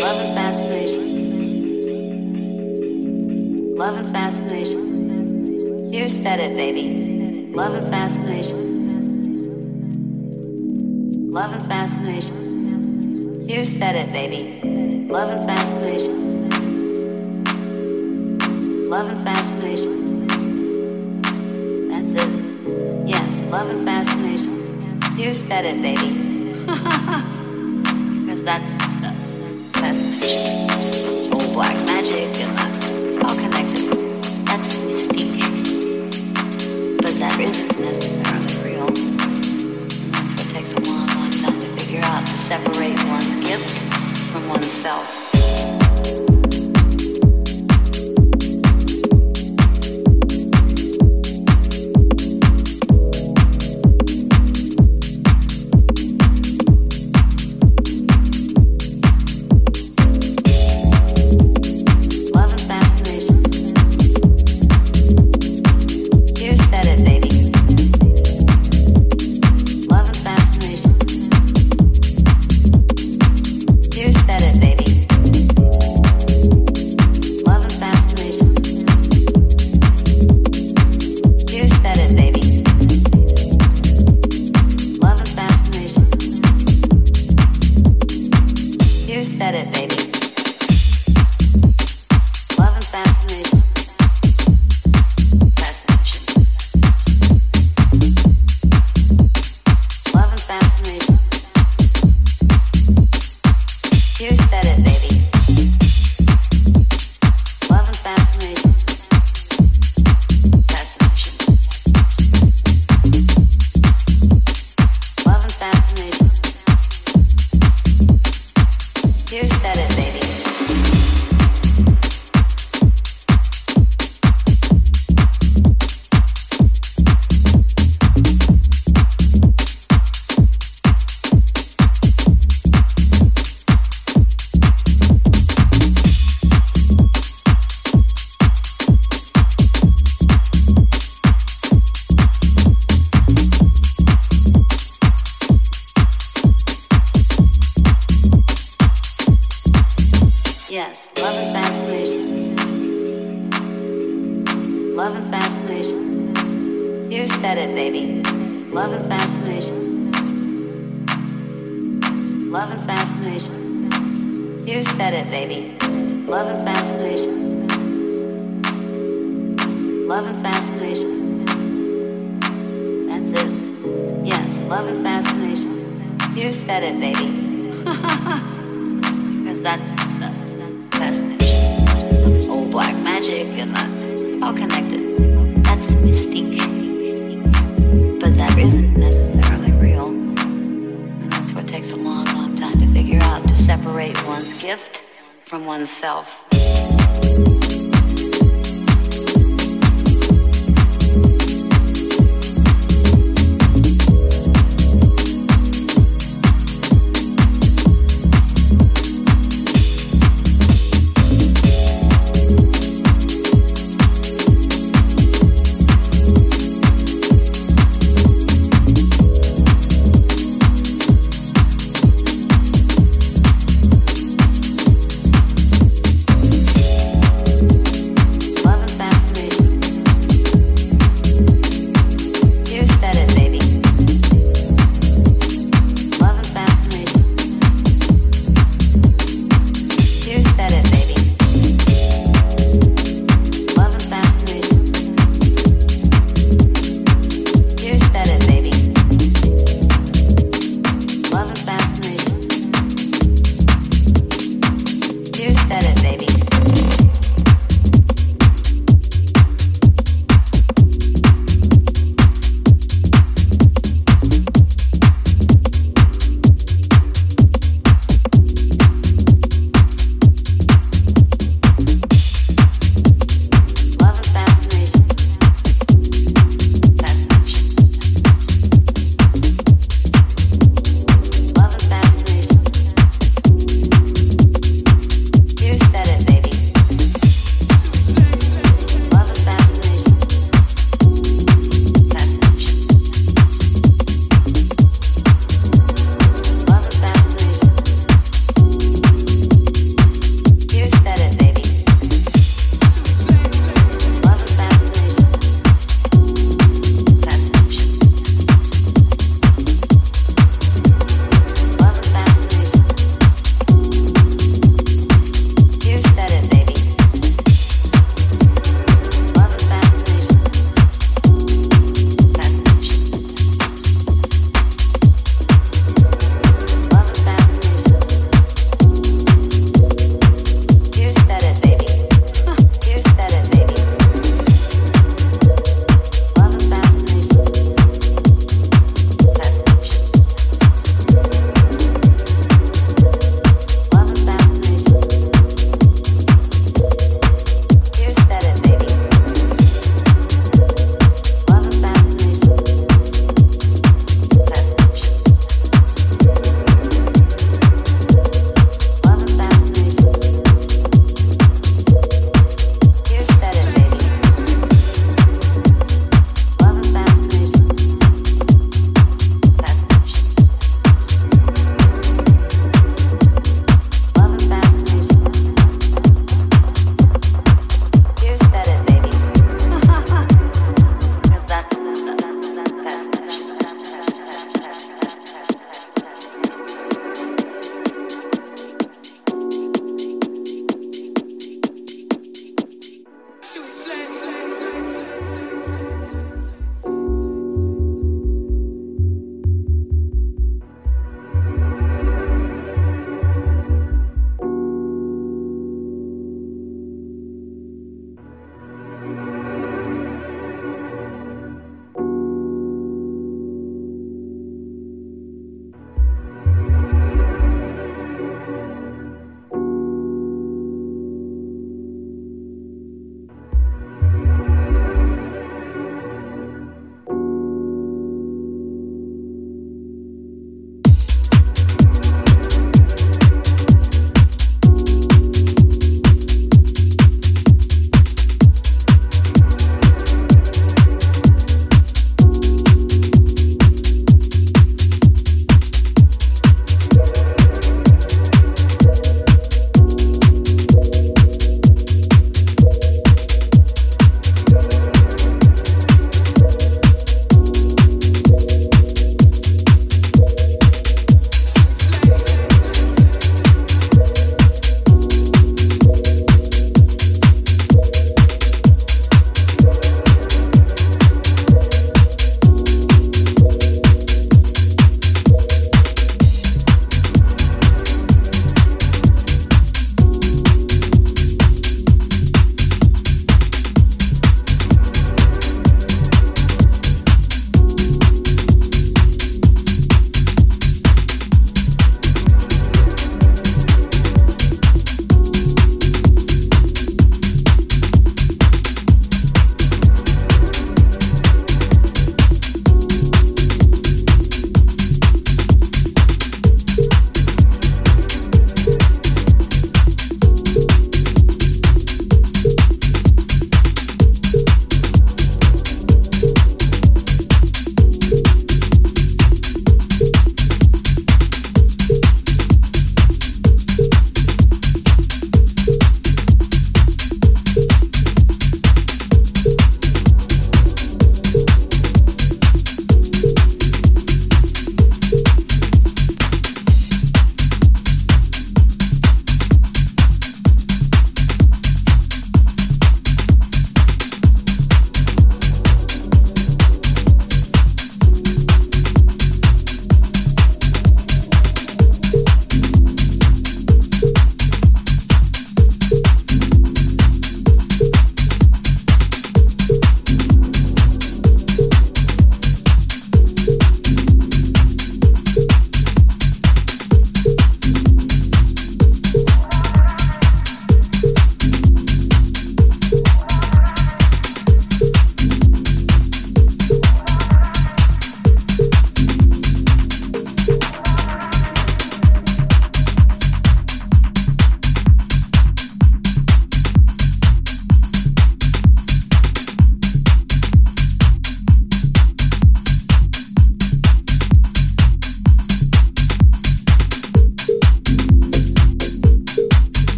Love and fascination. Love and fascination. You said it, baby. Love and fascination. Love and fascination. You said it, baby. Love and fascination. Love and fascination. That's it. Yes, love and fascination. You said it, baby. Because that's magic.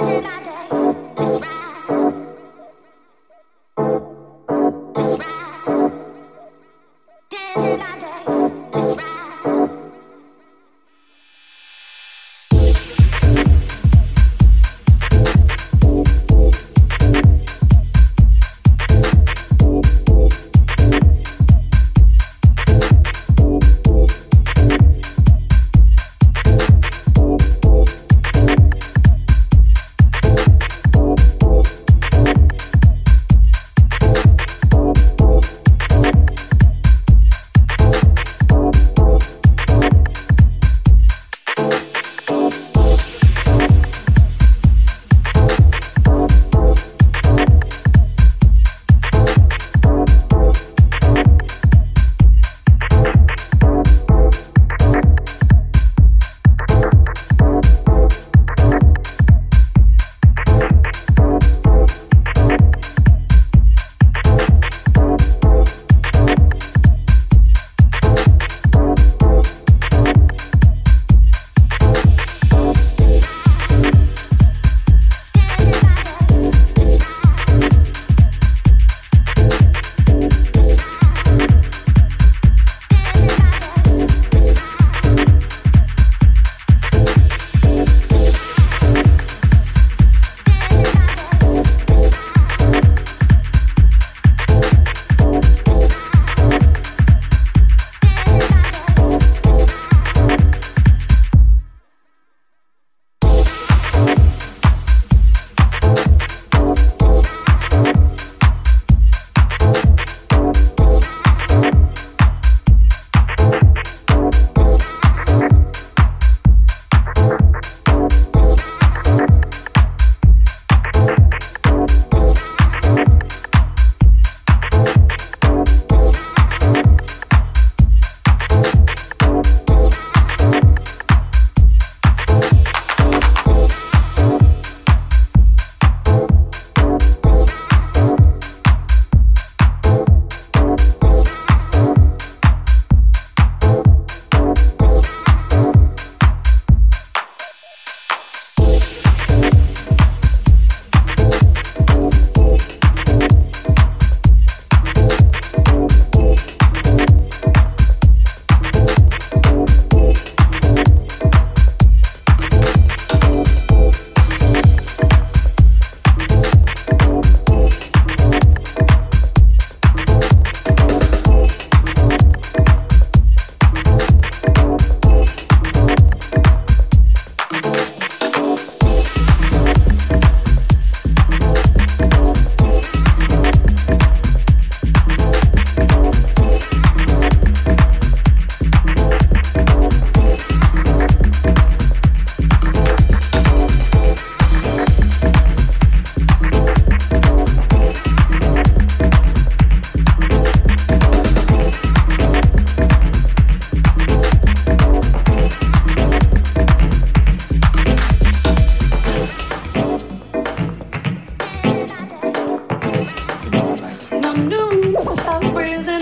is about to I'm breathing.